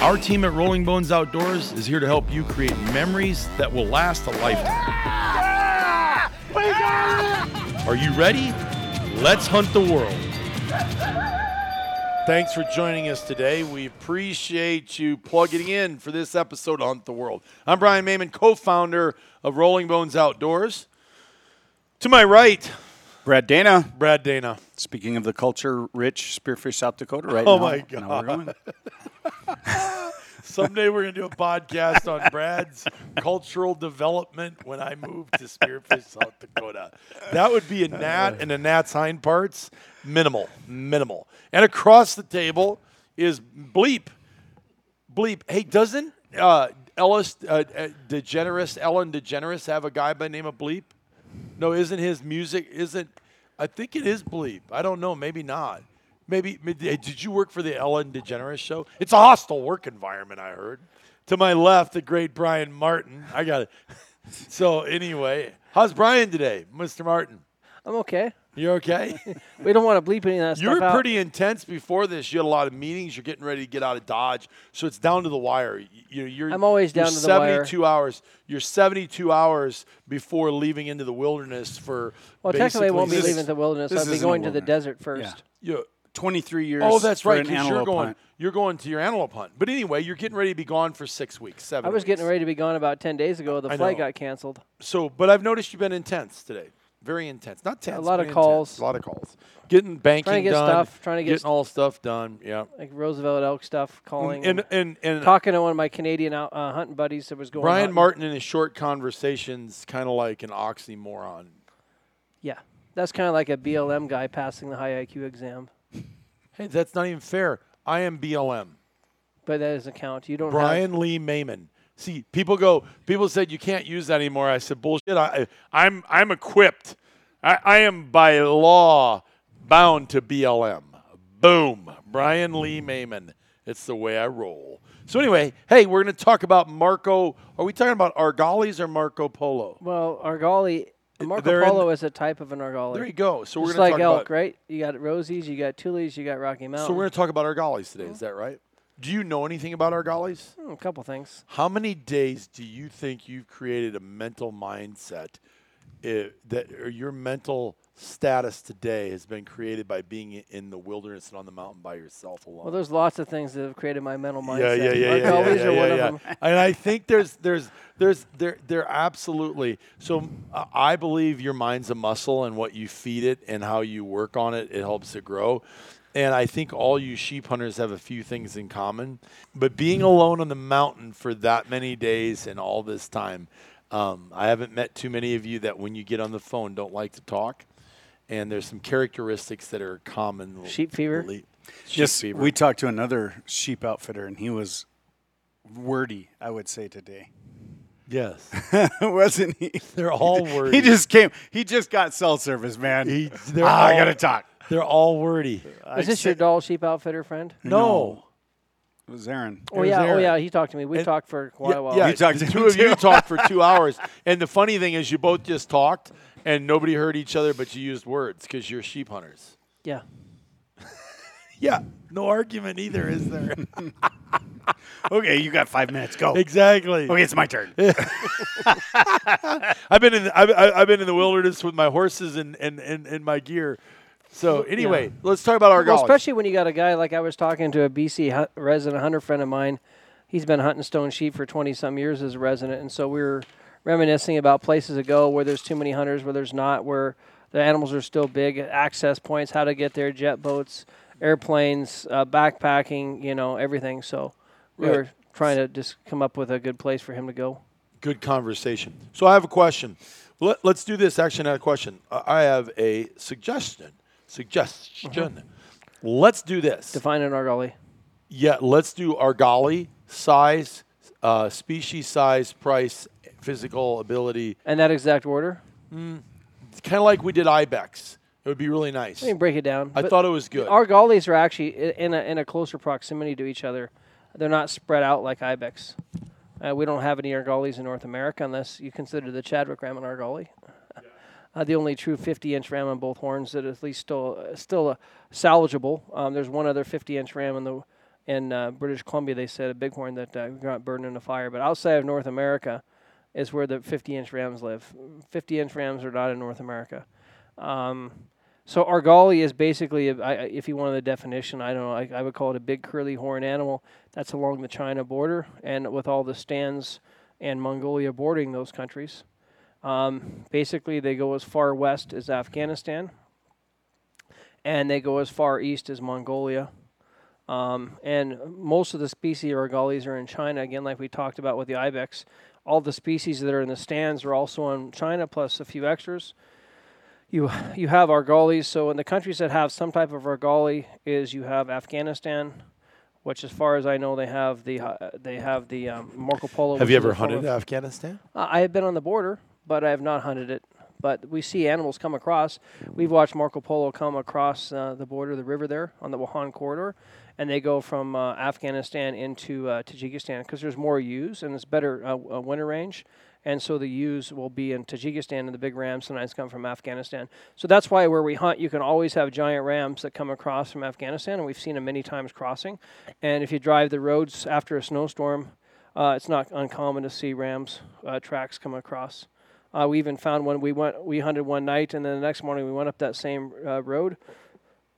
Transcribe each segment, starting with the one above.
Our team at Rolling Bones Outdoors is here to help you create memories that will last a lifetime. Are you ready? Let's hunt the world. Thanks for joining us today. We appreciate you plugging in for this episode of Hunt the World. I'm Brian Mayman, co founder of Rolling Bones Outdoors. To my right, Brad Dana. Brad Dana. Speaking of the culture-rich Spearfish, South Dakota, right Oh now. my now we're God. Someday we're going to do a podcast on Brad's cultural development when I move to Spearfish, South Dakota. That would be a gnat and a gnat's hind parts. Minimal, minimal. And across the table is Bleep. Bleep. Hey, doesn't uh, Ellis uh, uh, DeGeneres, Ellen DeGeneres, have a guy by the name of Bleep? No, isn't his music? Isn't I think it is Bleep. I don't know. Maybe not. Maybe maybe- did you work for the Ellen DeGeneres show? It's a hostile work environment. I heard. To my left, the great Brian Martin. I got it. So anyway, how's Brian today, Mr. Martin? I'm okay. You're okay? We don't want to bleep any of that you stuff were out. pretty intense before this. You had a lot of meetings. You're getting ready to get out of Dodge, so it's down to the wire. You, you're, I'm always you're down to the wire. 72 hours. You're 72 hours before leaving into the wilderness for. well, technically, I won't be basically- leaving the wilderness. this I'll be isn't going to the desert first. Yeah. You, 23 years. oh, that's for right. an 'cause you're going. hunt. You're going to your antelope hunt. But anyway, you're getting ready to be gone for six weeks, seven. I was getting ready to be gone about 10 days ago. The I flight know. got canceled. So, but I've noticed you've been intense today. Very intense. Not tense. A lot but of intense. calls. A lot of calls. Getting banking get done. stuff, trying to get getting st- all stuff done. Yeah. Like Roosevelt Elk stuff, calling, And and and and talking to one of my Canadian out, uh, hunting buddies that was going. Brian hunting. Martin in his short conversations, kind of like an oxymoron. Yeah, that's kind of like a BLM guy passing the high IQ exam, Hey, that's not even fair. I am BLM. but that doesn't count. You don't. Brian Lee Mayman. See, people go. People said you can't use that anymore. I said bullshit. I, I'm I'm equipped. I, I am by law bound to BLM. Boom, Brian Lee Mayman. It's the way I roll. So anyway, hey, we're going to talk about Marco. Are we talking about Argalis or Marco Polo? Well, Argali. A Marco they're in Polo is a type of an Argali. There you go. So we're Just going to like talk elk, about. right? You got Rosies, you got Tulies, you got Rocky Mountain. So we're going to talk about Argalis today. Is that right? Do you know anything about Argalis? Hmm, a couple things. How many days do you think you've created a mental mindset uh, that or your mental status today has been created by being in the wilderness and on the mountain by yourself alone? Well, there's lots of things that have created my mental mindset. yeah, yeah, yeah, yeah, yeah, are yeah, yeah. And I think there's, there's, there's, there, there absolutely. So uh, I believe your mind's a muscle, and what you feed it and how you work on it, it helps it grow. And I think all you sheep hunters have a few things in common. But being alone on the mountain for that many days and all this time, um, I haven't met too many of you that when you get on the phone don't like to talk. And there's some characteristics that are common. Sheep fever? Sheep Yes, fever. we talked to another sheep outfitter, and he was wordy, I would say, today. yes, Wasn't he? they're all wordy. He just came. He just got cell service, man. He- they're ah, I gotta talk. They're all wordy. Is this your Dall sheep outfitter friend? No. It was Aaron. Oh was yeah, oh yeah, he talked to me. We And- talked for quite a while. Yeah, You talked the to two him of you talked for two hours, and the funny thing is, you both just talked, and nobody heard each other, but you used words because you're sheep hunters. Yeah. Yeah, no argument either, is there? Okay, you got five minutes. Go. exactly. Okay, it's my turn. I've been in the, I've, I've been in the wilderness with my horses and and, and, and my gear. So anyway, let's talk about our Well, especially when you got a guy like I was talking to a BC hu- resident hunter friend of mine. He's been hunting stone sheep for 20 some years as a resident. And so we were reminiscing about places to go where there's too many hunters, where there's not, where the animals are still big, access points, how to get there, jet boats, airplanes, uh, backpacking, you know, everything. So we Right. were trying to just come up with a good place for him to go. Good conversation. So I have a question. Let, let's do this. Actually, not a question. I have a suggestion. Suggestion. Let's do this. Define an argali. Yeah, let's do Argali size, uh, species, size, price, physical ability. And that exact order. It's kind of like we did ibex. It would be really nice. Let me break it down. I But thought it was good. Argalis are actually in a, in a closer proximity to each other. They're not spread out like ibex. Uh, we don't have any argalis in North America unless you consider the Chadwick ram an argali. Uh, the only true 50-inch ram on both horns that at least still uh, still uh, salvageable. Um, there's one other 50-inch ram in the in uh, British Columbia. They said a bighorn that uh, got burned in a fire. But outside of North America, is where the 50-inch rams live. 50-inch rams are not in North America. Um, so argali is basically, a- I- I- if you wanted the definition, I don't know, I, I would call it a big curly horn animal that's along the China border and with all the stands and Mongolia bordering those countries. Um, basically, they go as far west as Afghanistan, and they go as far east as Mongolia. Um, and most of the species of argalis are in China. Again, like we talked about with the ibex, all the species that are in the stands are also in China, plus a few extras you you have argalis. So in the countries that have some type of argali, is you have Afghanistan, which, as far as I know, they have the uh, they have the um, Marco Polo. Have you ever hunted Afghanistan? uh, I have been on the border, but I have not hunted it. But we see animals come across. We've watched Marco Polo come across uh, the border, of the river there on the Wakhan corridor, and they go from uh, Afghanistan into uh, Tajikistan because there's more ewes and it's better uh, uh, winter range. And so the ewes will be in Tajikistan, and the big rams sometimes come from Afghanistan. So that's why where we hunt, you can always have giant rams that come across from Afghanistan, and we've seen them many times crossing. And if you drive the roads after a snowstorm, uh, it's not uncommon to see rams uh, tracks come across. Uh, we even found one. We went, we hunted one night, and then the next morning we went up that same uh, road.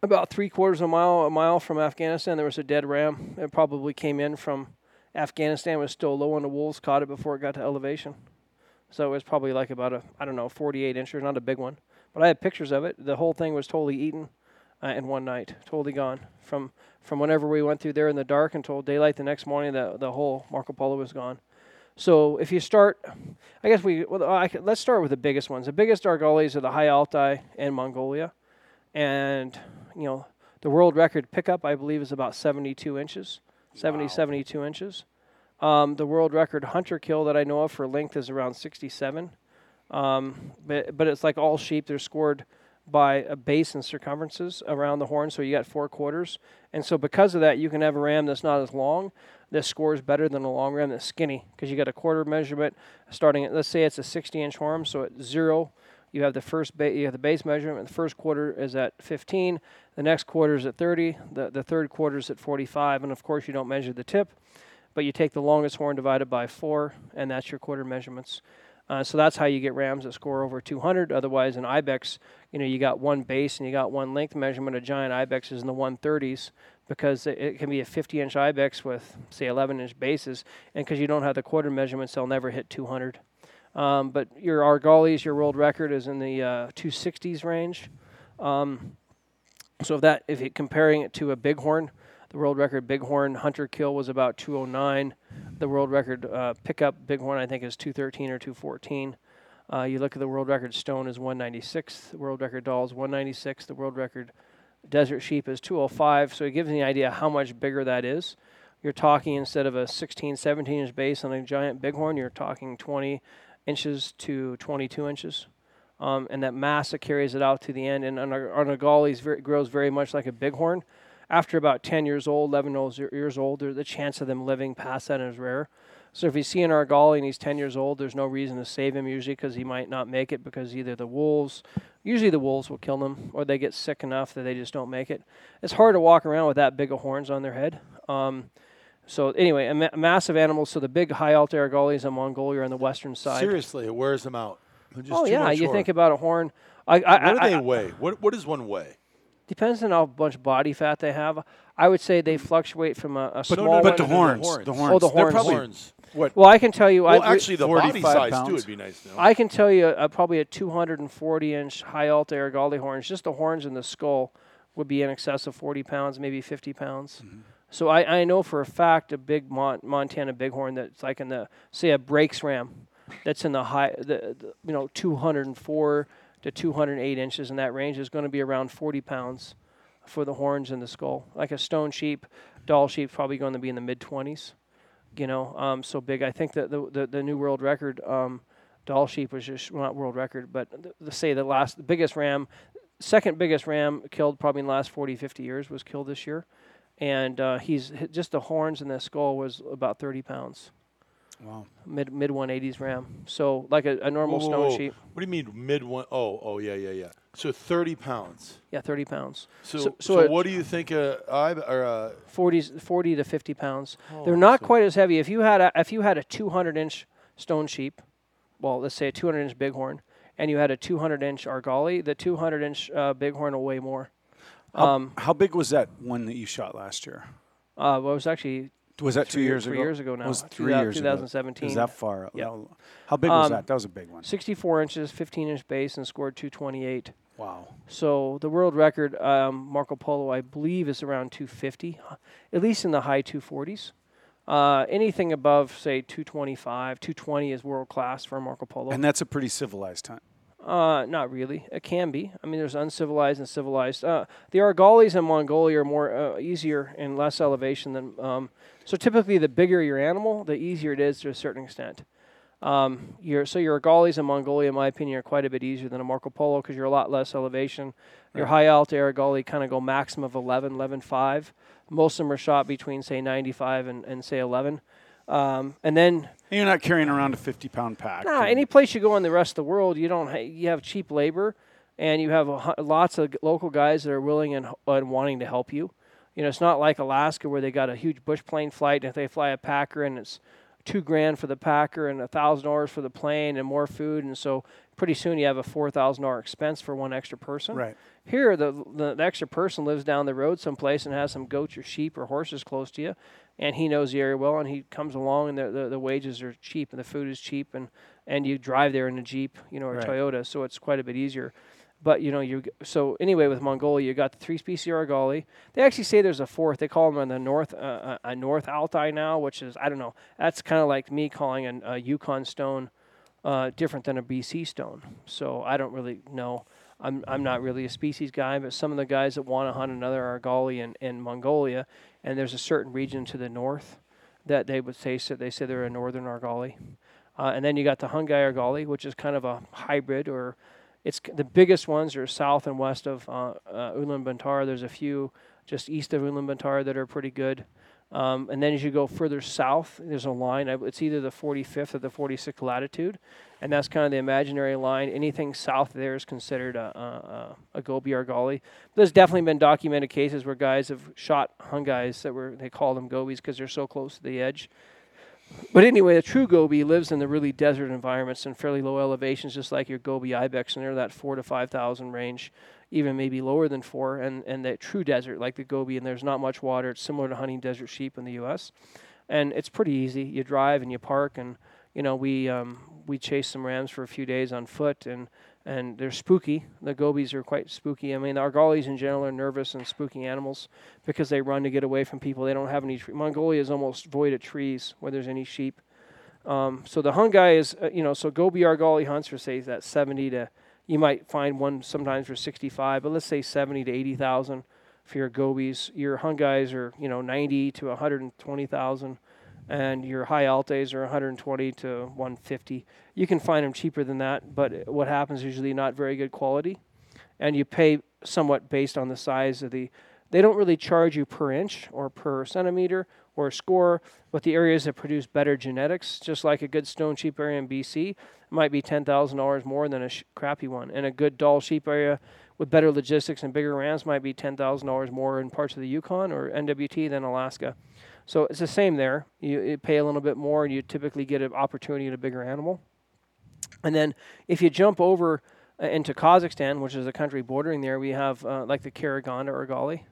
About three quarters of a mile, a mile from Afghanistan, there was a dead ram. It probably came in from Afghanistan. Was still low on the wolves. Caught it before it got to elevation. So it was probably like about a, I don't know, 48 inches, not a big one. But I had pictures of it. The whole thing was totally eaten uh, in one night, totally gone. From from whenever we went through there in the dark until daylight the next morning, the the whole Marco Polo was gone. So if you start, I guess we well, I, let's start with the biggest ones. The biggest argalis are the High Altai and Mongolia, and you know the world record pickup I believe is about 72 inches, 70 72 inches. Um, the world record hunter kill that I know of for length is around 67. Um, but but it's like all sheep; they're scored by a base and circumferences around the horn, so you got four quarters. And so because of that, you can have a ram that's not as long that scores better than a long ram that's skinny because you got a quarter measurement starting at let's say it's a 60 inch horn, so at zero. You have the first ba- you have the base measurement. The first quarter is at 15. The next quarter is at 30. The the third quarter is at 45. And of course, you don't measure the tip but you take the longest horn divided by four, and that's your quarter measurements. Uh, so that's how you get rams that score over 200. Otherwise, in ibex, you know, you got one base and you got one length measurement. A giant ibex is in the 130s because it, it can be a 50-inch ibex with, say, 11-inch bases, and because you don't have the quarter measurements, they'll never hit 200. Um, but your argalis, your world record is in the uh, 260s range. Um, so if that, if you're comparing it to a bighorn, the world record bighorn hunter kill was about 209. The world record uh, pickup bighorn, I think, is 213 or 214. Uh, you look at the world record stone is 196. The world record Dall is 196. The world record desert sheep is 205. So it gives you an idea how much bigger that is. You're talking instead of a 16, 17 inch base on a giant bighorn, you're talking 20 inches to 22 inches. Um, and that mass that carries it out to the end. And on a, on a grows very much like a bighorn after about 10 years old, 11 years- old, the chance of them living past that is rare. So if you see an Argali and he's 10 years old, there's no reason to save him usually because he might not make it because either the wolves, usually the wolves will kill them or they get sick enough that they just don't make it. It's hard to walk around with that big of horns on their head. Um, so anyway, a, ma- massive animals. So the big high altar Argalis in Mongolia are on the western side. Seriously, it wears them out. Oh yeah, you horn. think about a horn. I, I, What do I- they weigh? What What does one weigh? Depends on how much body fat they have. I would say they fluctuate from a, a But, small but the one. horns, horns. the Oh, horns. the they're horns. probably Horns. what? Well, I can tell you. Well, I, actually, the body 45 size too would be nice to know. I can tell you uh, probably a 240 inch high alta Argali horns, just the horns and the skull would be in excess of 40 pounds, maybe 50 pounds. So I, I know for a fact a big Mon- Montana bighorn that's like in the say a breaks ram, that's in the high the, the you know 204 to 208 inches in that range is going to be around 40 pounds for the horns and the skull. Like a stone sheep, Dall sheep probably going to be in the mid 20s. you know, um, so big. I think that the the, the new world record um, Dall sheep was just well, not world record, but the, the say the last the biggest ram, second biggest ram killed probably in the last 40, 50 years was killed this year, and uh, he's just the horns and the skull was about 30 pounds. Wow. Mid mid 180s ram. So like a, a normal Whoa, whoa, stone whoa. sheep. What do you mean mid one? Oh, oh yeah, yeah, yeah. So thirty pounds. Yeah, 30 pounds. So, So- so, so what do you think? Uh, I or uh, 40, 40 to 50 pounds. Oh, They're not so- quite as heavy. If you had a if you had a 200 inch stone sheep, well, let's say a 200 inch bighorn, and you had a 200 inch argali, the 200 inch uh, bighorn will weigh more. How, Um, how big was that one that you shot last year? Uh, well, it was actually Was that two years three ago? years ago now. It was three years ago. 2017. Is that far? Yeah. How big was Um, that? That was a big one. 64 inches, 15 inch base, and scored 228. Wow. So the world record, um, Marco Polo, I believe, is around 250, uh, at least in the high 240s. Uh, anything above, say, 225, 220 is world class for Marco Polo. And that's a pretty civilized time. Uh, not really. It can be. I mean, there's uncivilized and civilized. Uh, the Argalis in Mongolia are more uh, easier and less elevation than. Um, so typically, the bigger your animal, the easier it is to a certain extent. Um, your so your Argalis in Mongolia, in my opinion, are quite a bit easier than a Marco Polo because you're a lot less elevation. Your high alt Argali kind of go maximum of 11, 11.5. Most of them are shot between say 95 and, and say 11. Um, and then And you're not carrying around a 50 pound pack. Nah, any place you go in the rest of the world, you don't. Ha- you have cheap labor, and you have a, lots of local guys that are willing and, and wanting to help you. You know, it's not like Alaska where they got a huge bush plane flight, and if they fly a packer, and it's two grand for the packer and a thousand dollars for the plane and more food, and so pretty soon you have a four thousand dollar expense for one extra person. Right. Here, the, the the extra person lives down the road someplace and has some goats or sheep or horses close to you, and he knows the area well, and he comes along, and the the, the wages are cheap, and the food is cheap, and and you drive there in a jeep, you know, or Right. Toyota, so it's quite a bit easier. But you know, you so anyway with Mongolia, you got the three species Argali. They actually say there's a fourth. They call them on the North uh, a North Altai now, which is I don't know. That's kind of like me calling an, a Yukon stone uh, different than a BC stone. So I don't really know. I'm I'm not really a species guy, but some of the guys that want to hunt another Argali in, in Mongolia, and there's a certain region to the north that they would say so they say they're a northern Argali. Uh, and then you got the Hungai Argali, which is kind of a hybrid, or it's the biggest ones are south and west of uh, uh, Ulaanbaatar. There's a few just east of Ulaanbaatar that are pretty good. Um, and then as you go further south, there's a line. It's either the 45th or the 46th latitude, and that's kind of the imaginary line. Anything south there is considered a, a, a, a Gobi Argali. There's definitely been documented cases where guys have shot Hungais that were they call them Gobis because they're so close to the edge. But anyway, the true Gobi lives in the really desert environments and fairly low elevations, just like your Gobi ibex, and they're that four to five thousand range, even maybe lower than four. And and the true desert, like the Gobi, and there's not much water. It's similar to hunting desert sheep in the U.S. And it's pretty easy. You drive and you park, and you know we um, we chase some rams for a few days on foot, and and they're spooky. The gobies are quite spooky. I mean, the argalis in general are nervous and spooky animals because they run to get away from people. They don't have any. Tre- Mongolia is almost void of trees where there's any sheep. Um, so the Hungai is, uh, you know, so Gobi Argali hunts for say that 70 to, you might find one sometimes for 65, but let's say 70 to 80,000 for your gobies. Your Hungais are, you know, 90 to 120,000, and your High Altes are 120 to 150. You can find them cheaper than that, but what happens is usually not very good quality, and you pay somewhat based on the size of the. They don't really charge you per inch or per centimeter or score, but the areas that produce better genetics, just like a good stone sheep area in BC, might be ten thousand dollars more than a sh- crappy one, and a good Dall sheep area with better logistics and bigger rams might be ten thousand dollars more in parts of the Yukon or NWT than Alaska. So it's the same there. You, you pay a little bit more, and you typically get an opportunity at a bigger animal. And then if you jump over uh, into Kazakhstan, which is a country bordering there, we have uh, like the Karaganda Argali,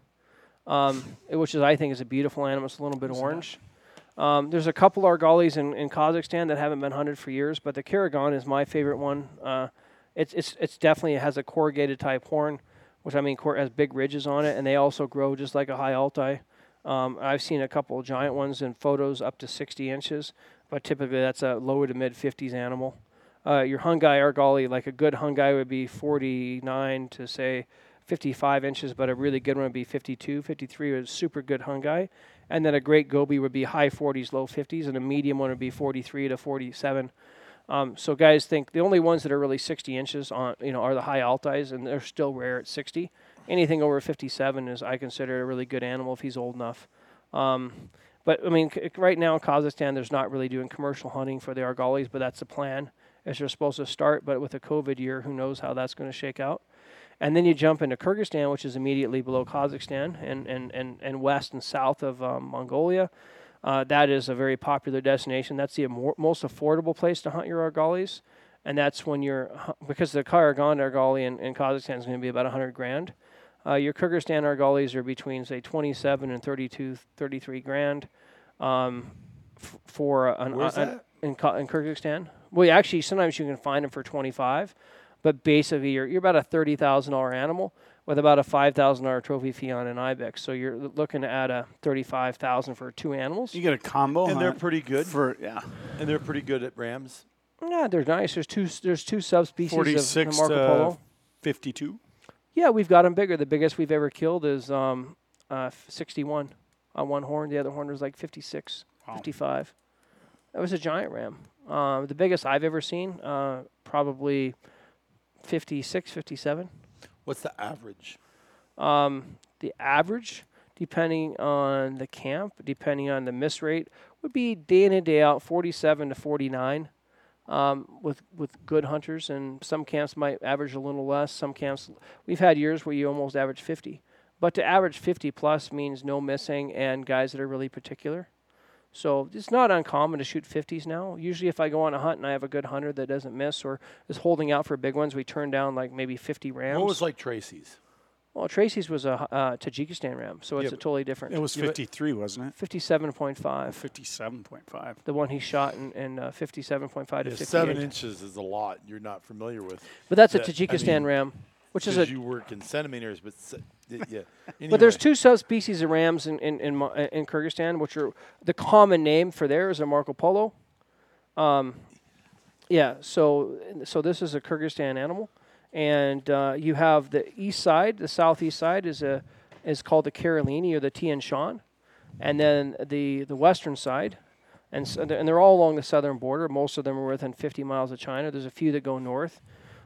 um, which is I think is a beautiful animal. It's a little bit orange. Um, there's a couple Argalis in, in Kazakhstan that haven't been hunted for years, but the Karagan is my favorite one. Uh, it's it's it's definitely it has a corrugated type horn, which I mean cor- has big ridges on it, and they also grow just like a high Altai. Um, I've seen a couple of giant ones in photos up to 60 inches, but typically that's a lower to mid 50s animal. Uh, your Hungai Argali, like a good Hungai would be 49 to say 55 inches, but a really good one would be 52, 53 is super good Hungai. and then a great Gobi would be high 40s, low 50s, and a medium one would be 43 to 47. Um, so guys think the only ones that are really 60 inches on, you know, are the high altais, and they're still rare at 60. Anything over 57 is I consider a really good animal if he's old enough. Um, but I mean, c- right now in Kazakhstan, there's not really doing commercial hunting for the argalis, but that's the plan as they're supposed to start. But with a COVID year, who knows how that's going to shake out? And then you jump into Kyrgyzstan, which is immediately below Kazakhstan and, and, and, and west and south of um, Mongolia. Uh, that is a very popular destination. That's the mo- most affordable place to hunt your argalis. And that's when you're, because the Karagan argali in, in Kazakhstan is going to be about 100 grand. Uh, your Kyrgyzstan argalis are between, say, 27 and 32, 33 grand um, f- for an, Where's an- that? in, Ka- in Kyrgyzstan. Well, actually, sometimes you can find them for 25, but basically you're, you're about a $30,000 animal with about a $5,000 trophy fee on an ibex. So you're looking at a 35,000 for two animals. You get a combo, And they're pretty good. for yeah. And they're pretty good at rams. Yeah, they're nice. There's two there's two subspecies of Marco to Polo. 52. Yeah, we've got them bigger. The biggest we've ever killed is um, uh, 61 on one horn. The other horn was like 56, Wow. 55. That was a giant ram. Um, the biggest I've ever seen, uh, probably 56, 57. What's the average? Um, the average, depending on the camp, depending on the miss rate, would be day in and day out 47 to 49 um, with with good hunters. And some camps might average a little less. Some camps, we've had years where you almost average 50. But to average 50 plus means no missing and guys that are really particular. So it's not uncommon to shoot 50s now. Usually, if I go on a hunt and I have a good hunter that doesn't miss or is holding out for big ones, we turn down like maybe 50 rams. What was like Tracy's? Well, Tracy's was a uh, Tajikistan ram, so it's Yeah, a totally different. It was Yeah, but- 53, wasn't it? Fifty-seven point five. 57.5. The one he shot in, in uh, fifty-seven point five to Yeah, fifty-eight. seven inches is a lot you're not familiar with. But that's a that- I Tajikistan mean, ram, which is a. You work in centimeters, but yeah. But there's two subspecies of rams in in in, in Kyrgyzstan, which are the common name for there is a Marco Polo. Um, yeah. So so this is a Kyrgyzstan animal, and uh, you have the east side, the southeast side is a is called the Karolini or the Tian Shan, and then the the western side, and so they're, and they're all along the southern border. Most of them are within 50 miles of China. There's a few that go north,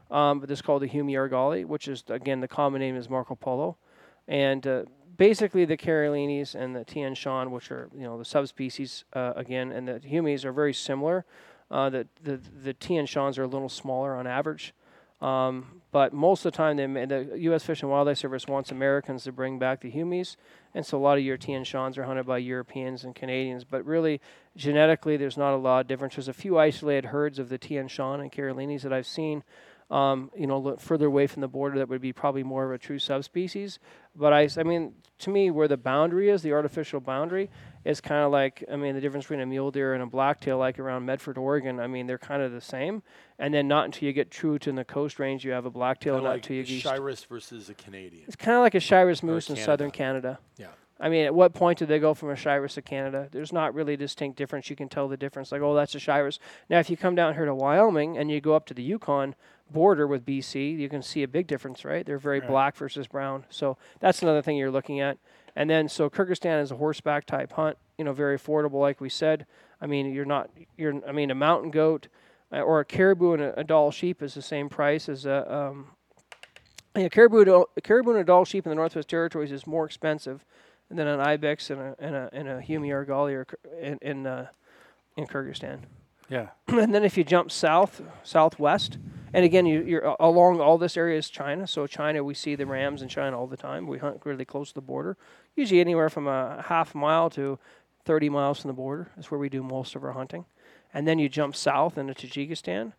um, but this is called the Humi argali, which is again the common name is Marco Polo, and uh, basically the Karolinis and the Tian Shan, which are you know the subspecies uh, again, and the Humis are very similar. Uh, the the the Tian Shans are a little smaller on average. Um, but most of the time, they, the U.S. Fish and Wildlife Service wants Americans to bring back the Humies, and so a lot of your Tian Shans are hunted by Europeans and Canadians. But really, genetically, there's not a lot of difference. There's a few isolated herds of the Tian Shan and Carolinis that I've seen, um, you know, further away from the border that would be probably more of a true subspecies. But I, I mean, to me, where the boundary is, the artificial boundary, is kind of like, I mean, the difference between a mule deer and a blacktail, like around Medford, Oregon. I mean, they're kind of the same. And then not until you get true to the coast range, you have a blacktail. kinda Not like until you a get east. Shiras versus a Canadian. It's kind of like a Shiras moose in southern Canada. Yeah. I mean, at what point did they go from a Shiras to Canada? There's not really a distinct difference. You can tell the difference. Like, oh, that's a Shiras. Now, if you come down here to Wyoming and you go up to the Yukon border with BC, you can see a big difference, right? They're very Right. black versus brown. So that's another thing you're looking at. And then, so Kyrgyzstan is a horseback type hunt. You know, very affordable, like we said. I mean, you're not. You're. I mean, a mountain goat uh, or a caribou and a, a Dall sheep is the same price as a. Um, yeah, caribou, Dall- caribou and a Dall sheep in the Northwest Territories is more expensive than an ibex and a and a and a Humi argali or in in, uh, in Kyrgyzstan. Yeah. and then if you jump south, southwest, and again, you, you're along all this area is China. So China, we see the rams in China all the time. We hunt really close to the border, usually anywhere from a half mile to 30 miles from the border. That's where we do most of our hunting. And then you jump south into Tajikistan,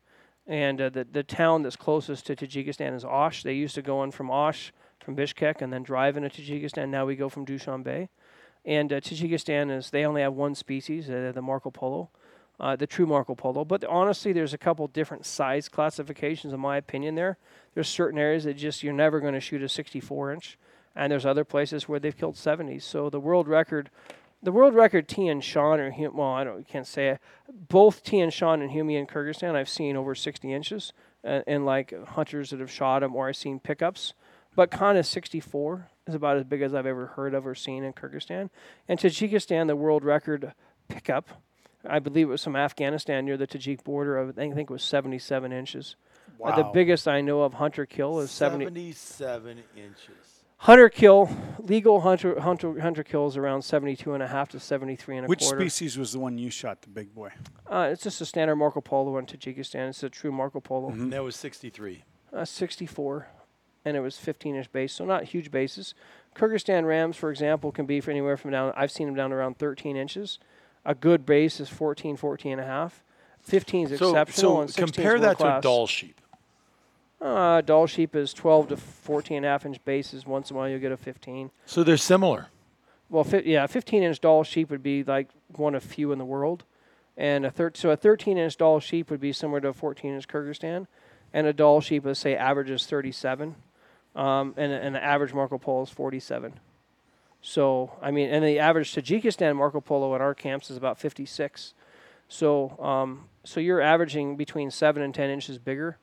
and uh, the the town that's closest to Tajikistan is Osh. They used to go in from Osh, from Bishkek, and then drive into Tajikistan. Now we go from Dushanbe. And uh, Tajikistan is they only have one species, uh, the Marco Polo uh, the true Marco Polo. But honestly, there's a couple different size classifications, in my opinion. There, there's certain areas that just you're never going to shoot a 64 inch, and there's other places where they've killed 70s. So the world record, the world record Tian Shan or Hu- well, I don't, you can't say it. Both Tian Shan and Humi in Kyrgyzstan, I've seen over 60 inches, uh, and like hunters that have shot them, or I've seen pickups. But kind of 64 is about as big as I've ever heard of or seen in Kyrgyzstan. And Tajikistan, the world record pickup, I believe it was from Afghanistan near the Tajik border. I think it was 77 inches. Uh, the biggest I know of hunter kill is 70. 77 inches. Hunter kill, legal hunter hunter hunter kill is around 72 and a half to 73 and a Which quarter. Which species was the one you shot, the big boy? Uh, it's just a standard Marco Polo in Tajikistan. It's a true Marco Polo. Mm-hmm. That was 63. uh, 64, and it was 15 inch base, so not huge bases. Kyrgyzstan Rams, for example, can be for anywhere from down. I've seen them down around 13 inches. A good base is 14, 14 and a half. 15 is So, exceptional, so and 16 compare that to a Dall sheep. Uh, Dall sheep is 12 to 14 and a half inch bases. Once in a while, you'll get a 15. So they're similar. Well, fi- yeah, 15 inch Dall sheep would be like one of few in the world, and a thir- so a 13 inch Dall sheep would be similar to a 14 inch Kyrgyzstan, and a Dall sheep, let's say, averages 37, um, and, and the average Marco Polo is 47. So I mean, and the average Tajikistan Marco Polo at our camps is about 56. So um, so you're averaging between seven and 10 inches bigger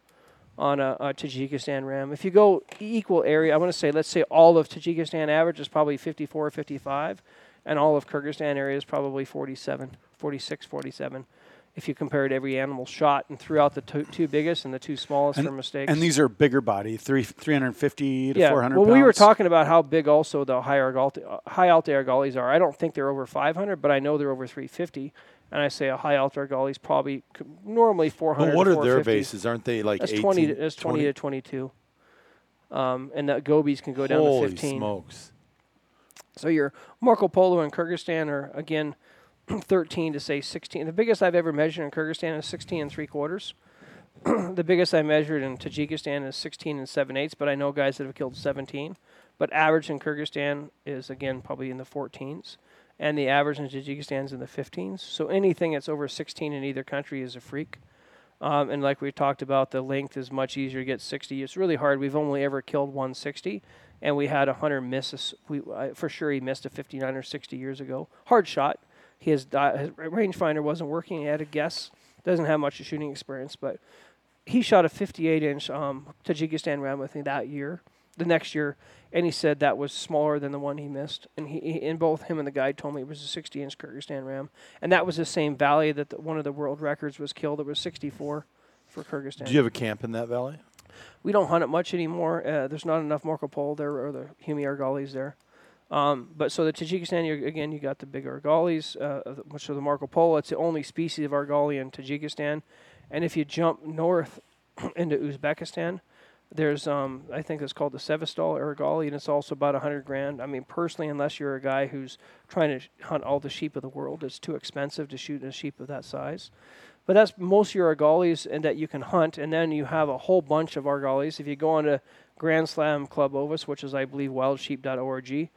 on a, a Tajikistan ram. If you go equal area, I want to say, let's say all of Tajikistan average is probably 54 or 55, and all of Kyrgyzstan area is probably 47, 46, 47. If you compared every animal shot and threw out the two, two biggest and the two smallest for mistakes. And these are bigger body, three, 350 to yeah. 400 well, pounds. we were talking about how big also the high argalti, uh, high alta argalis are. I don't think they're over 500, but I know they're over 350. And I say a high alta argali is probably c- normally 400. But what are their bases? Aren't they like That's 18? 20. To, that's 20, to 22. Um, and the gobies can go down Holy to 15. smokes. So your Marco Polo in Kyrgyzstan are again 13 to say 16. The biggest I've ever measured in Kyrgyzstan is 16 and three quarters. the biggest I measured in Tajikistan is 16 and seven eighths, but I know guys that have killed 17. But average in Kyrgyzstan is again probably in the 14s, and the average in Tajikistan is in the 15s. So anything that's over 16 in either country is a freak. Um, and like we talked about, the length is much easier to get 60. It's really hard. We've only ever killed 160, and we had a hunter miss us. We I, for sure he missed a 59 or 60 years ago. Hard shot. His, his rangefinder wasn't working. He had a guess. Doesn't have much shooting experience, but he shot a 58 inch um, Tajikistan ram with me that year. The next year, and he said that was smaller than the one he missed. And he, he and both him and the guide told me it was a 60 inch Kyrgyzstan ram, and that was the same valley that the, one of the world records was killed. It was 64 for Kyrgyzstan. Do you have a camp in that valley? We don't hunt it much anymore. Uh, there's not enough Marco Polo there or the Humi Argalis there. Um, but so the Tajikistan, again, you got the big Argalis, uh, which are the Marco Polo. It's the only species of Argali in Tajikistan. And if you jump north into Uzbekistan, there's um, I think it's called the Severtzov Argali, and it's also about 100 grand. I mean, personally, unless you're a guy who's trying to hunt all the sheep of the world, it's too expensive to shoot a sheep of that size. But that's most of your argalis and that you can hunt, and then you have a whole bunch of argalis. If you go on to Grand Slam Club Ovis, which is I believe wildsheep.org,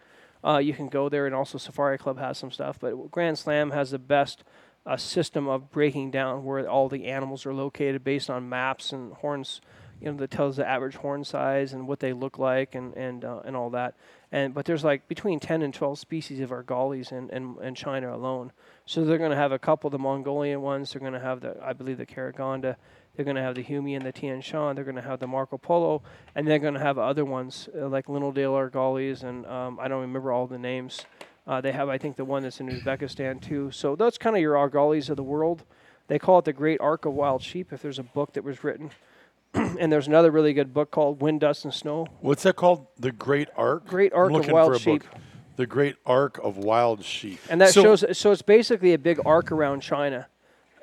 uh, you can go there, and also Safari Club has some stuff. But Grand Slam has the best uh, system of breaking down where all the animals are located based on maps and horns. You know that tells the average horn size and what they look like and and uh, and all that. And but there's like between 10 and 12 species of argalis in, in, in China alone. So they're going to have a couple of the Mongolian ones. They're going to have the I believe the Karagonda. They're going to have the Humi and the Tian Shan. They're going to have the Marco Polo, and they're going to have other ones uh, like Linnell Argalis, and um, I don't remember all the names. Uh, they have, I think, the one that's in Uzbekistan too. So that's kind of your Argalis of the world. They call it the Great Arc of Wild Sheep. If there's a book that was written, and there's another really good book called Wind, Dust, and Snow. What's that called? The Great Arc? Great Arc of Wild Sheep. book. The Great Arc of Wild Sheep. And that So- shows. So it's basically a big arc around China.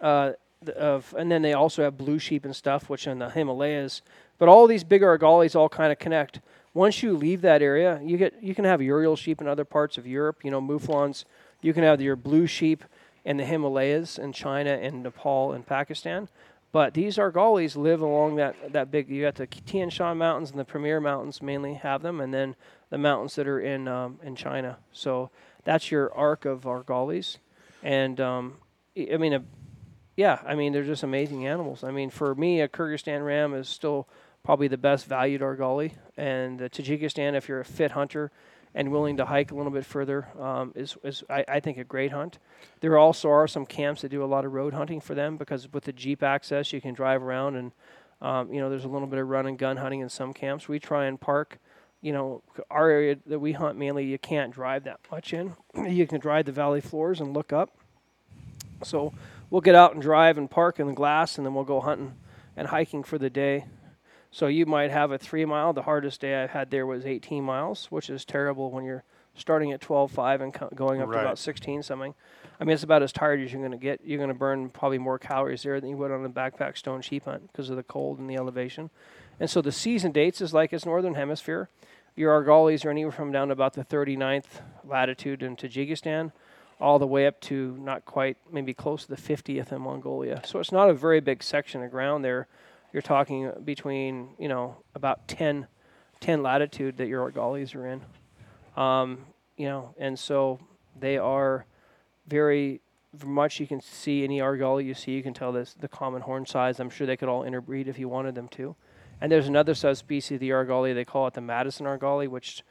Uh, of and then they also have blue sheep and stuff, which in the Himalayas. But all these big argalis all kind of connect. Once you leave that area, you get you can have urial sheep in other parts of Europe. You know, mouflons. You can have your blue sheep in the Himalayas in China and Nepal and Pakistan. But these argalis live along that, that big. You got the Tian Shan Mountains and the Pamir Mountains mainly have them, and then the mountains that are in um, in China. So that's your arc of argalis, and um, I mean, a, yeah, I mean they're just amazing animals. I mean, for me, a Kyrgyzstan ram is still probably the best valued argali, and the Tajikistan, if you're a fit hunter and willing to hike a little bit further, um, is is I, I think a great hunt. There also are some camps that do a lot of road hunting for them because with the jeep access, you can drive around and um, you know there's a little bit of run and gun hunting in some camps. We try and park you know, our area that we hunt mainly, you can't drive that much in. you can drive the valley floors and look up. So we'll get out and drive and park in the glass, and then we'll go hunting and hiking for the day. So you might have a three mile. The hardest day I've had there was 18 miles, which is terrible when you're starting at 12.5 and co- going up Right. to about 16 something. I mean, it's about as tired as you're going to get. You're going to burn probably more calories there than you would on a backpack stone sheep hunt because of the cold and the elevation. And so the season dates is like it's northern hemisphere. Your Argalis are anywhere from down to about the 39th latitude in Tajikistan, all the way up to not quite, maybe close to the 50th in Mongolia. So it's not a very big section of ground there. You're talking between, you know, about 10, 10 latitude that your Argalis are in. Um, you know, and so they are very much you can see any argali you see, you can tell this the common horn size. I'm sure they could all interbreed if you wanted them to. And there's another subspecies of the argali. They call it the Madison argali, which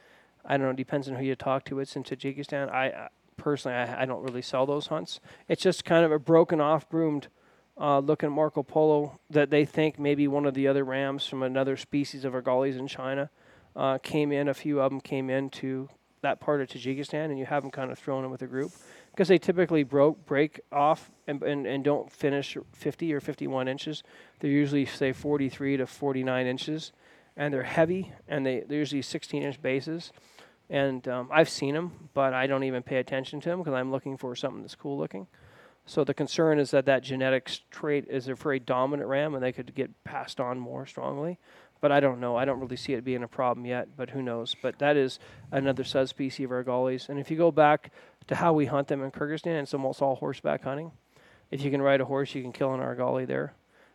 I don't know. Depends on who you talk to. It's in Tajikistan. I personally, I, I don't really sell those hunts. It's just kind of a broken off, groomed uh, looking Marco Polo that they think maybe one of the other rams from another species of argalis in China uh, came in. A few of them came into that part of Tajikistan, and you have them kind of thrown in with a group because they typically broke break off and, and, and don't finish 50 or 51 inches. They're usually say 43 to 49 inches, and they're heavy, and they they're usually 16 inch bases. And um, I've seen them, but I don't even pay attention to them because I'm looking for something that's cool looking. So the concern is that that genetics trait is a very dominant ram, and they could get passed on more strongly. But I don't know. I don't really see it being a problem yet. But who knows? But that is another subspecies of argalis. And if you go back to how we hunt them in Kyrgyzstan, it's almost all horseback hunting. If you can ride a horse, you can kill an argali there.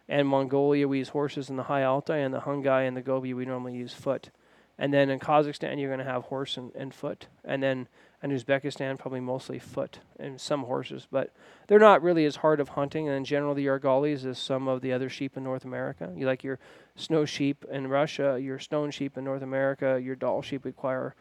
And Mongolia, we use horses in the High Altai, and the Hungai and the Gobi, we normally use foot. And then in Kazakhstan, you're going to have horse and, and foot. And then in Uzbekistan, probably mostly foot and some horses. But they're not really as hard of hunting. And in general, the argalis is some of the other sheep in North America. You like your snow sheep in Russia, your stone sheep in North America, your Dall sheep require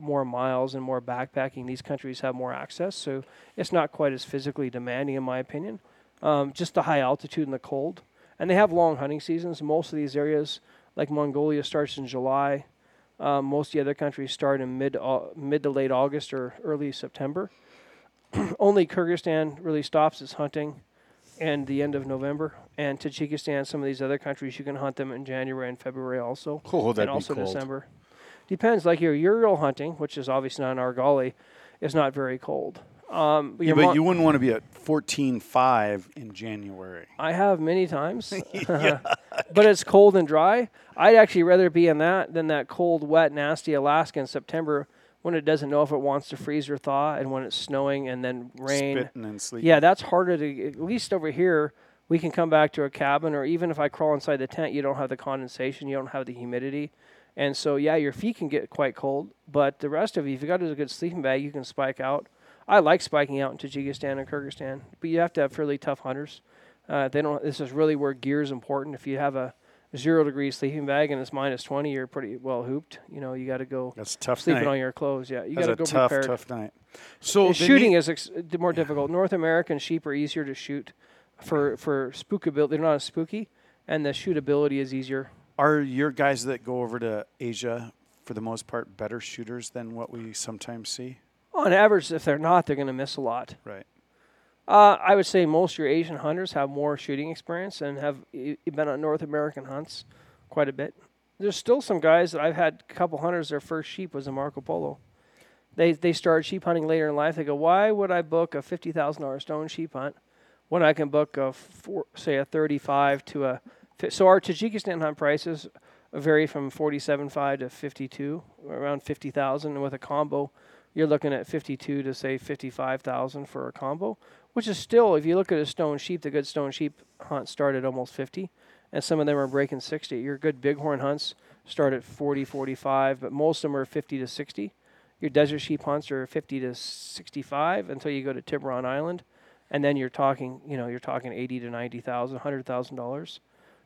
more miles and more backpacking. These countries have more access, so it's not quite as physically demanding, in my opinion. Um, just the high altitude and the cold, and they have long hunting seasons. Most of these areas, like Mongolia, starts in July. Um, most of the other countries start in mid au- mid to late August or early September. Only Kyrgyzstan really stops its hunting and the end of November. And Tajikistan, some of these other countries, you can hunt them in January and February also, Oh, and also cold. December. Depends. Like your urial hunting, which is obviously not an Argali, is not very cold. Um, Yeah, but mon- you wouldn't want to be at 14.5 in January. I have many times, but it's cold and dry. I'd actually rather be in that than that cold, wet, nasty Alaska in September when it doesn't know if it wants to freeze or thaw, and when it's snowing and then rain. Spitting and sleeping. Yeah, that's harder to. At least over here, we can come back to a cabin, or even if I crawl inside the tent, you don't have the condensation, you don't have the humidity, and so yeah, your feet can get quite cold. But the rest of you, if you got a good sleeping bag, you can spike out. I like spiking out in Tajikistan and Kyrgyzstan, but you have to have fairly tough hunters. Uh, they don't. This is really where gear is important. If you have a zero degree sleeping bag and it's minus twenty, you're pretty well hooped. You know, you got to go That's a tough sleeping night. on your clothes. Yeah, you got to go tough, prepared. tough night. So the shooting is ex- more difficult. North American sheep are easier to shoot for for spookability. They're not as spooky, and the shootability is easier. Are your guys that go over to Asia, for the most part, better shooters than what we sometimes see? On average, if they're not, they're going to miss a lot. Right. Uh, I would say most of your Asian hunters have more shooting experience and have e- been on North American hunts quite a bit. There's still some guys that I've had a couple hunters. Their first sheep was a Marco Polo. They they started sheep hunting later in life. They go, why would I book a fifty thousand dollar stone sheep hunt when I can book a four, say a thirty five to a fi- so our Tajikistan hunt prices vary from forty seven five to fifty two, around fifty thousand, and with a combo, you're looking at fifty two to say fifty five thousand for a combo which is still, if you look at a stone sheep, the good stone sheep hunt start at almost 50, and some of them are breaking 60. Your good bighorn hunts start at 40, 45, but most of them are 50 to 60. Your desert sheep hunts are 50 to 65 until you go to Tiburon Island, and then you're talking, you know, you're talking 80 to 90,000, 100,000 dollars.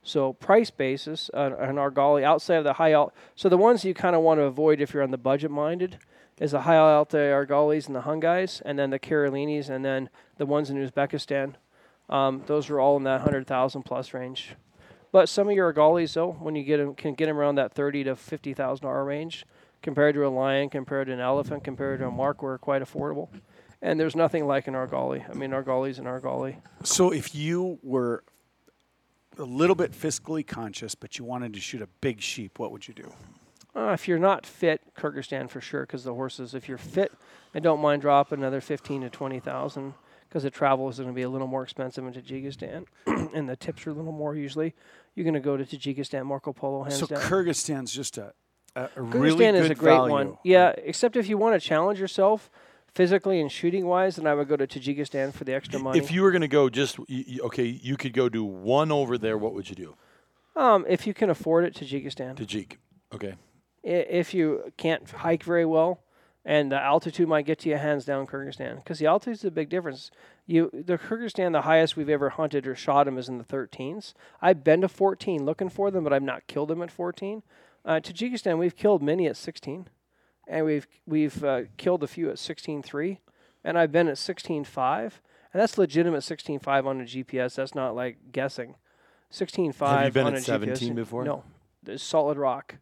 So price basis, uh, an Argali outside of the high alt. So the ones you kind of want to avoid if you're on the budget minded is the high alta Argalis and the Hungais, and then the Karolinis, and then the ones in Uzbekistan. Um, those are all in that hundred thousand plus range. But some of your Argalis, though, when you get them, can get them around that thirty to fifty thousand dollar range. compared to a lion, compared to an elephant, compared to a mark, we're quite affordable. And there's nothing like an argali. I mean, argali's an argali. So if you were a little bit fiscally conscious, but you wanted to shoot a big sheep, what would you do? Uh, if you're not fit, Kyrgyzstan for sure, because the horses. If you're fit, I don't mind dropping another fifteen to twenty thousand, because the travel is going to be a little more expensive in Tajikistan, and the tips are a little more usually. You're going to go to Tajikistan, Marco Polo, hands so down. Kyrgyzstan's just a, a, a Kyrgyzstan really is a great value. one. Yeah, except if you want to challenge yourself physically and shooting wise, then I would go to Tajikistan for the extra money. If you were going to go just okay, you could go do one over there. What would you do? um, if you can afford it, Tajikistan. Tajik. Okay. If you can't hike very well and the altitude might get to you hands down Kyrgyzstan because the altitude is a big difference. You the Kyrgyzstan the highest we've ever hunted or shot them is in the 13s. I've been to 14 looking for them, but I've not killed them at 14. Uh, Tajikistan we've killed many at 16, and we've we've uh, killed a few at 16.3, and I've been at 16.5, and that's legitimate 16.5 on a GPS. That's not like guessing. 16.5 Have you been on at 17 GPS. before? No, there's solid rock.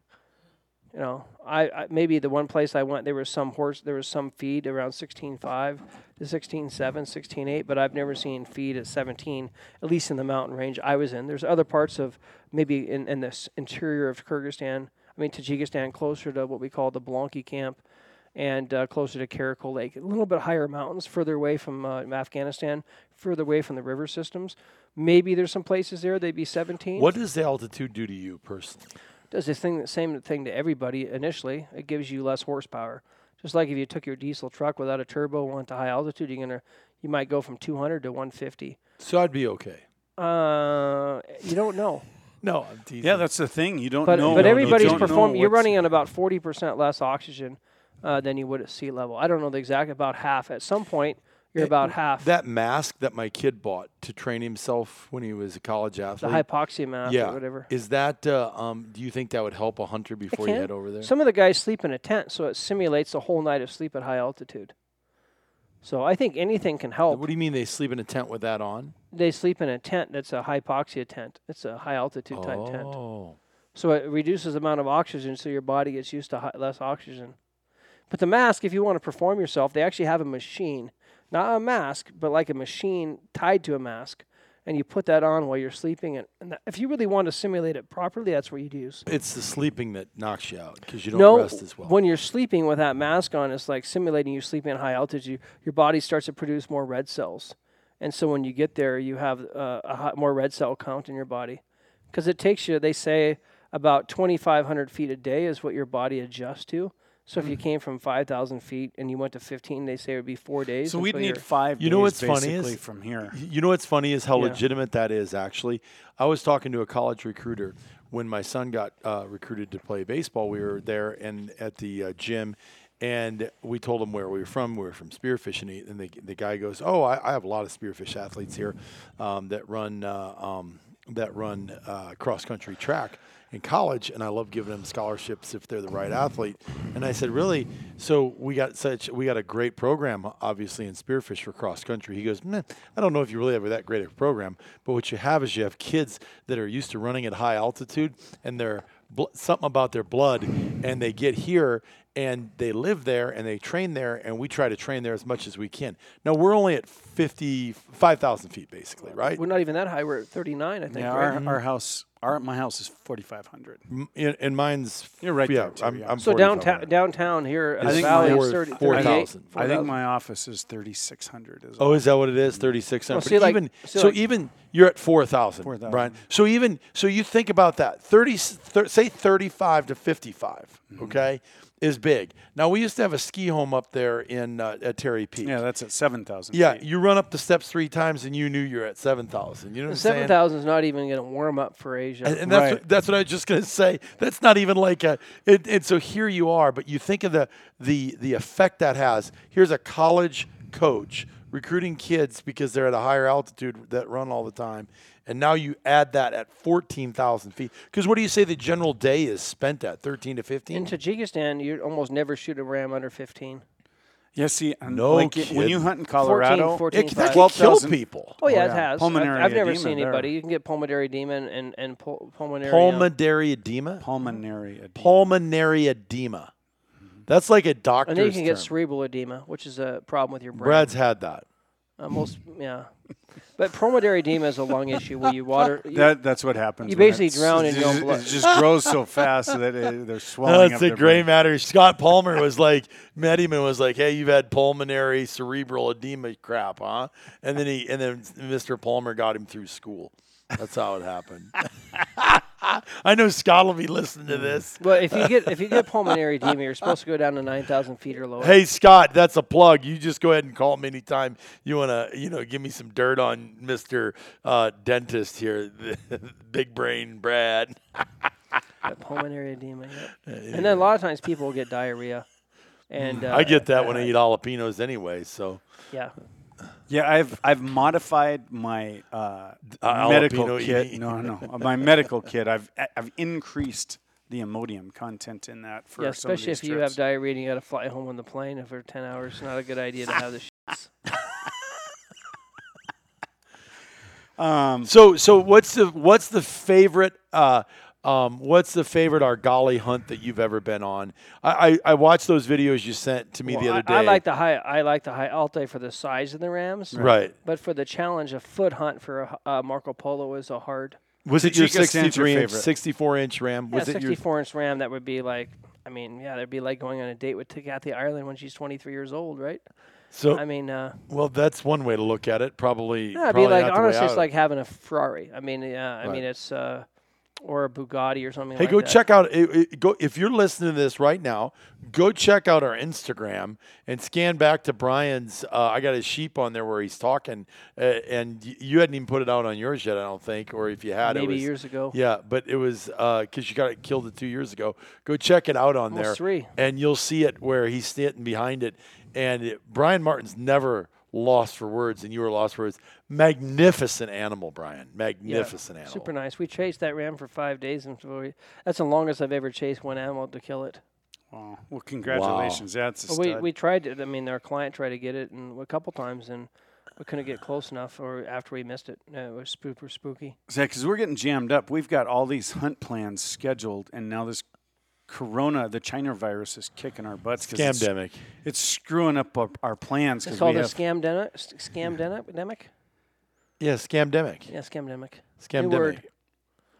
You know, I, I maybe the one place I went there was some horse there was some feed around 16.5 to 16.7, 16.8, but I've never seen feed at 17, at least in the mountain range I was in. There's other parts of maybe in, in the interior of Kyrgyzstan, I mean Tajikistan, closer to what we call the Blanki camp, and uh, closer to Karakul Lake, a little bit higher mountains, further away from uh, Afghanistan, further away from the river systems. Maybe there's some places there they'd be 17 What does the altitude do to you personally? Does the thing the same thing to everybody initially. It gives you less horsepower. Just like if you took your diesel truck without a turbo, went to high altitude, you're gonna you might go from 200 to 150. So I'd be okay. Uh, you don't know. No, I'm teasing. Yeah, that's the thing. You don't But know. but you everybody's don't performing. You're running on about 40% less oxygen uh, than you would at sea level. I don't know the exact about half. At some point, you're Eh, about half. that mask that my kid bought to train himself when he was a college athlete. the hypoxia mask yeah, or whatever. Is that? Uh, um, do you think that would help a hunter before you head over there? Some of the guys sleep in a tent, so it simulates a whole night of sleep at high altitude. So I think anything can help. what do you mean they sleep in a tent with that on? they sleep in a tent that's a hypoxia tent. It's a high altitude type tent. Oh, So it reduces the amount of oxygen, so your body gets used to hi- less oxygen. But the mask, if you want to perform yourself, they actually have a machine, not a mask, but like a machine tied to a mask, and you put that on while you're sleeping. And, and that, if you really want to simulate it properly, that's what you'd use. it's the sleeping that knocks you out because you don't no, rest as well. when you're sleeping with that mask on, it's like simulating you sleeping at high altitude. Your body starts to produce more red cells, and so when you get there, you have uh, a hot, more red cell count in your body, because it takes you. They say about 2,500 feet a day is what your body adjusts to. So if you came from 5,000 feet and you went to 15, they say it would be four days. So we'd need you're- five. You know days what's funny is- from here. You know what's funny is how Yeah. legitimate that is. Actually, I was talking to a college recruiter when my son got uh, recruited to play baseball. We were there and at the uh, gym, and we told him where we were from. We were from Spearfish, and, he, and the, the guy goes, "Oh, I, I have a lot of Spearfish athletes here um, that run uh, um, that run uh, cross country track." In college, and I love giving them scholarships if they're the right athlete. And I said, "Really? So we got such we got a great program, obviously in spearfish for cross country." He goes, "Meh, I don't know if you really have that great a program, but what you have is you have kids that are used to running at high altitude, and they're bl- something about their blood, and they get here and they live there and they train there, and we try to train there as much as we can. Now we're only at fifty five thousand feet, basically, right? We're not even that high. We're at 39, I think. Yeah, right? our, our house, our my house is forty five hundred. M- And, and mine's You're right yeah, there, too, I'm, yeah. I'm so 4,500. downtown, downtown here, Is at the think valley mine is is 30, 4,000. 38, I think my office is thirty six hundred. Is Oh, is that what it is? Thirty six hundred. Well, see, like- even see, so, like- even you're at four thousand, 4,000. Brian. So even so, you think about that. Thirty, thir- say thirty five to 55 Mm-hmm. Okay, is big. Now we used to have a ski home up there in uh, at Terry Peak. Yeah, that's at seven thousand. Yeah, you run up the steps three times and you knew you're at seven thousand. You know what I'm saying? Seven thousand is not even going to warm up for Asia. And, and that's Right. what, that's what I was just going to say. That's not even like a. It, and so here you are, but you think of the the the effect that has. Here's a college coach recruiting kids because they're at a higher altitude that run all the time, and now you add that at fourteen thousand feet. Because what do you say the general day is spent at? Thirteen to 15? in. Tajikistan, you almost never shoot a ram under 15. Yeah, see, and No like it- when you hunt in Colorado, 14, It, that 14, can kill 12,000 people. Oh yeah, Oh, it has. Pulmonary I've, I've never edema seen there. anybody. You can get pulmonary edema and and, and pul- pulmonary. um, Pulmonary edema. pulmonary edema. Pulmonary edema. That's like a doctor's And then you can get cerebral edema, which is a problem with your brain. Brad's had that. Uh, most, yeah. But pulmonary edema is a lung issue where you water. You, That that's what happens. You basically drown in your own blood. It just grows so fast that it, they're swelling That's up the their gray brain. matter. Scott Palmer was like, met him and was like, "Hey, you've had pulmonary cerebral edema crap, huh?" And then he, and then Mr. Palmer got him through school. That's how it happened. I know Scott will be listening to this. well, if you get if you get pulmonary edema, you're supposed to go down to nine thousand feet or lower. Hey Scott, that's a plug. You just go ahead and call me anytime you want to, you know, give me some dirt on Mr. Uh, Dentist here, Big Brain Brad. Pulmonary edema. Yeah. And then a lot of times people will get diarrhea. And uh, I get that when I eat jalapenos anyway. So Yeah. Yeah, I've I've modified my uh, Uh, medical jalapeno kit. eating. No, no, my medical kit. I've I've increased the Imodium content in that for yeah, some of especially these if you have trips. diarrhea and you got to fly home on the plane for 10 hours. It's not a good idea to have the shits. Um, So so what's the what's the favorite uh um what's the favorite Argali hunt that you've ever been on? I I, I watched those videos you sent to me the other day. I, I like the high. I like the high Altai for the size of the rams. right. But for the challenge, a foot hunt for a, uh, Marco Polo is a hard. Was it your Tajikistan's your 63 inch, 64 inch ram? Yeah, Was it your 64 inch ram. That would be like. I mean, yeah, that'd be like going on a date with Kathy Ireland when she's 23 years old, right? so? I mean, uh, well, that's one way to look at it. Probably. yeah, it'd probably be like not the way honestly, it's like having a Ferrari. I mean, yeah, I Right. mean, it's uh, or a Bugatti or something. Hey, like go that. check out. it- it- Go if you're listening to this right now. Go check out our Instagram and scan back to Brian's. Uh, I got his sheep on there where he's talking, uh, and you hadn't even put it out on yours yet, I don't think, or if you had, it Maybe was, years ago. Yeah, but it was because you got it killed it two years ago. Go check it out on Almost there, three. and you'll see it where he's sitting behind it. And it, Brian Martin's never lost for words, and you were lost for words. Magnificent animal, Brian. Yeah, Magnificent animal. Super nice. We chased that ram for five days, and so we, that's the longest I've ever chased one animal to kill it. wow. Well, congratulations. That's a Well, we we tried it. I mean, our client tried to get it, and a couple times, and we couldn't get close enough. Or after we missed it, uh, it was super spooky. Yeah, because we're getting jammed up. We've got all these hunt plans scheduled, and now this corona, the China virus, is kicking our butts. 'cause it's, Scamdemic. it's screwing up our, our plans. It's Because called a have, scam demic. Scam demic. Yeah, scamdemic. Yeah, scamdemic. Scamdemic. word.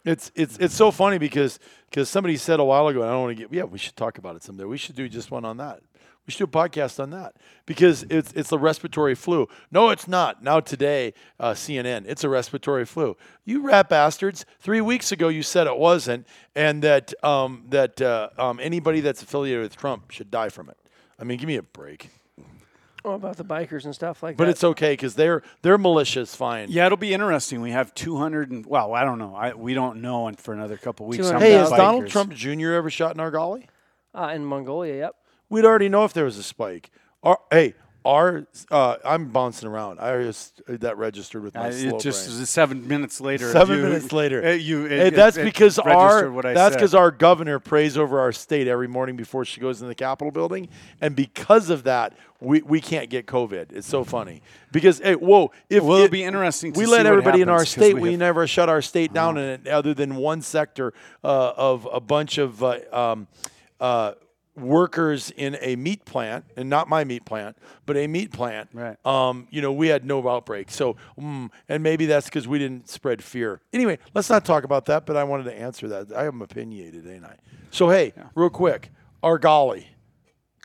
It's it's it's so funny because because somebody said a while ago, and I don't want to get yeah, we should talk about it someday. We should do just one on that. We should do a podcast on that because it's it's the respiratory flu. No, it's not. Now today, uh, CNN, it's a respiratory flu. You rat bastards! Three weeks ago, you said it wasn't, and that um, that uh, um, anybody that's affiliated with Trump should die from it. I mean, give me a break. Oh, about the bikers and stuff like But that. But it's okay because they're they're militia's fine. yeah, it'll be interesting. We have 200 and well, I don't know. I we don't know and for another couple weeks. Hey, many has Donald Trump Jr. ever shot in Argali? uh, in Mongolia. Yep. We'd already know if there was a spike. Our, hey, our uh, I'm bouncing around. I just that registered with my Uh, slow it just brain. seven minutes later. Seven you- minutes later. uh, you. it- Hey, it- that's it because our that's because our governor prays over our state every morning before she goes in the Capitol building, and because of that, we, we can't get COVID. It's so funny because hey, whoa, if Well, it'll it- be interesting to we let everybody in our state. we We, have- never shut our state down in it, other than one sector uh, of a bunch of uh, um, uh, workers in a meat plant, and not my meat plant, but a meat plant. Right. Um, you know, we had no outbreak. So, mm, and maybe that's because we didn't spread fear. Anyway, let's not talk about that. But I wanted to answer that. I am opinionated, ain't I? So, hey, real quick, Argali.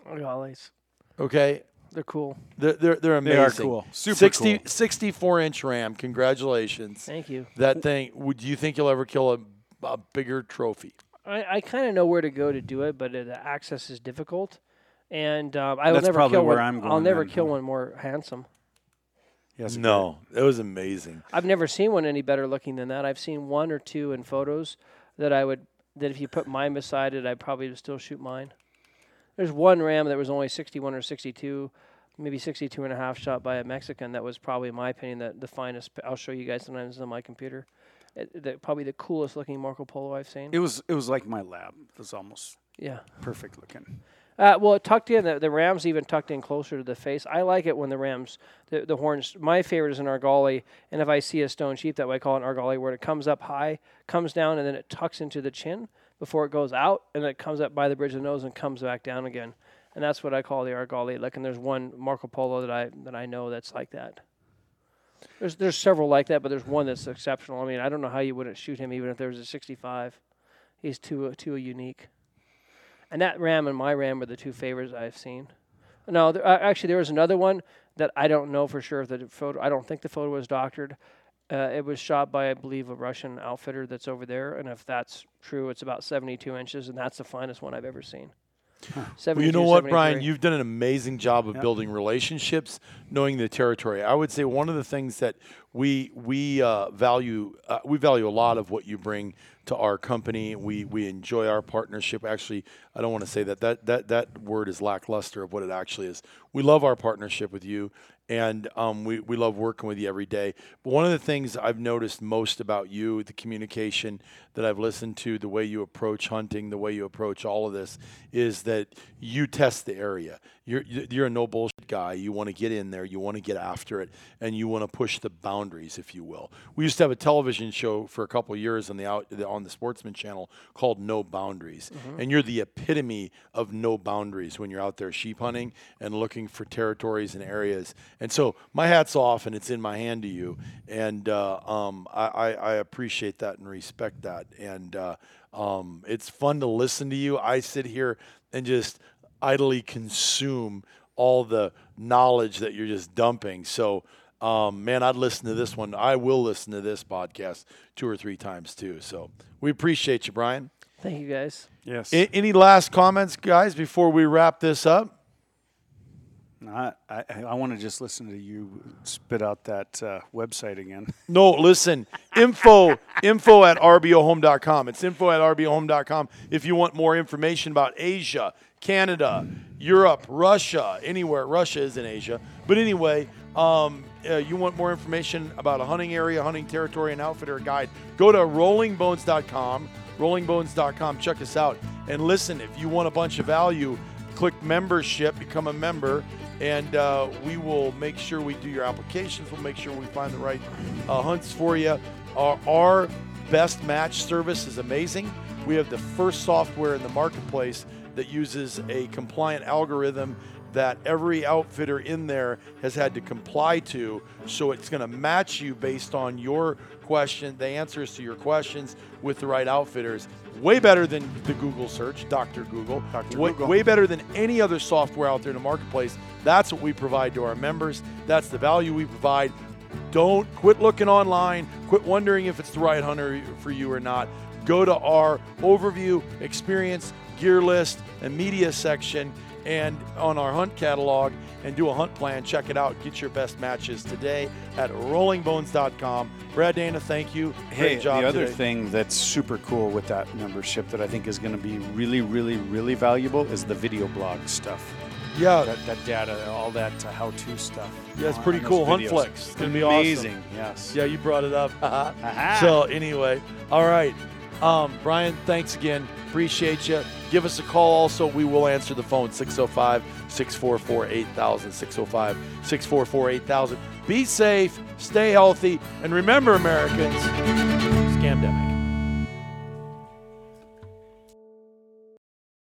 Gollies. Okay, They're cool. they're they're, they're They are cool. Super 60, cool. 64 inch RAM. Congratulations. Thank you. That thing. Would you think you'll ever kill a, a bigger trophy? I, I kind of know where to go to do it, but uh, the access is difficult, and um, I will That's never probably kill where one. I'm I'll never then. kill one more handsome. Yes, No, it was amazing. I've never seen one any better looking than that. I've seen one or two in photos that I would that if you put mine beside it, I'd probably still shoot mine. There's one ram that was only 61 or 62, maybe 62 and a half shot by a Mexican. That was probably, in my opinion, the, the finest. I'll show you guys sometimes on my computer. The, probably the coolest looking Marco Polo I've seen. It was it was like my lab. It was almost yeah. perfect looking. Uh, well, it tucked in. The, the rams even tucked in closer to the face. I like it when the rams, the, the horns. My favorite is an argali, and if I see a stone sheep, that way I call it an argali, where it comes up high, comes down, and then it tucks into the chin before it goes out, and it comes up by the bridge of the nose and comes back down again. and that's what I call the Argali. Like, and there's one Marco Polo that I that I know that's like that. There's there's several like that, but there's one that's exceptional. I mean, I don't know how you wouldn't shoot him even if there was a 65. He's too too unique. And that ram and my ram were the two favorites I've seen. No, there, uh, actually, there was another one that I don't know for sure if the photo. I don't think the photo was doctored. Uh, it was shot by, I believe, a Russian outfitter that's over there, and if that's true, it's about 72 inches, and that's the finest one I've ever seen. Well, you know what, Brian? You've done an amazing job of building relationships, knowing the territory. I would say one of the things that we we uh, value uh, we value a lot of what you bring to our company. We we enjoy our partnership. Actually, I don't want to say that that that that word is lackluster of what it actually is. We love our partnership with you, and um, we we love working with you every day. But one of the things I've noticed most about you, the communication that I've listened to, the way you approach hunting, the way you approach all of this, is that you test the area. You're you're a no bullshit guy. You want to get in there. You want to get after it, and you want to push the boundaries, if you will. We used to have a television show for a couple of years on the out on the Sportsman Channel called No Boundaries, and you're the epitome of no boundaries when you're out there sheep hunting and looking for territories and areas. And so my hat's off, and it's in my hand to you, and uh, um, I, I, I appreciate that and respect that, and uh, um, it's fun to listen to you. I sit here and just idly consume all the knowledge that you're just dumping. So, um, man, I'd listen to this one. I will listen to this podcast two or three times too. So we appreciate you, Brian. Thank you guys. Yes. A- any last comments, guys, before we wrap this up? I, I, I want to just listen to you spit out that uh, website again. No, listen. Info info at rbohome.com. It's info at rbohome.com if you want more information about Asia, Canada, Europe, Russia, anywhere. Russia is in Asia. But anyway, um, uh, you want more information about a hunting area, hunting territory, and outfitter guide, go to rollingbones.com. Rollingbones.com. Check us out. And listen, if you want a bunch of value, click membership, become a member, and uh, we will make sure we do your applications. We'll make sure we find the right uh, hunts for you. Our, our best match service is amazing. We have the first software in the marketplace that uses a compliant algorithm that every outfitter in there has had to comply to. So it's going to match you based on your question, the answers to your questions with the right outfitters. Way better than the Google search, Dr. Google. Dr. Way, Google. way better than any other software out there in the marketplace. That's what we provide to our members. That's the value we provide. Don't quit looking online. Quit wondering if it's the right hunter for you or not. Go to our overview, experience, gear list, and media section and on our hunt catalog and do a hunt plan. Check it out. Get your best matches today at rollingbones.com. Brad Dana, thank you. Great Hey, job the other today. thing that's super cool with that membership that I think is going to be really, really, really valuable is the video blog stuff. Yeah, That, that data, all that uh, how-to stuff. Yeah, it's pretty cool. videos. Huntflex. It's gonna be awesome. Yes. yeah, you brought it up. So anyway, all right, um, Brian, thanks again. Appreciate you. Give us a call. Also, we will answer the phone 605 644 8000. 605 644 8000. Be safe, stay healthy, and remember, Americans, scamdemic.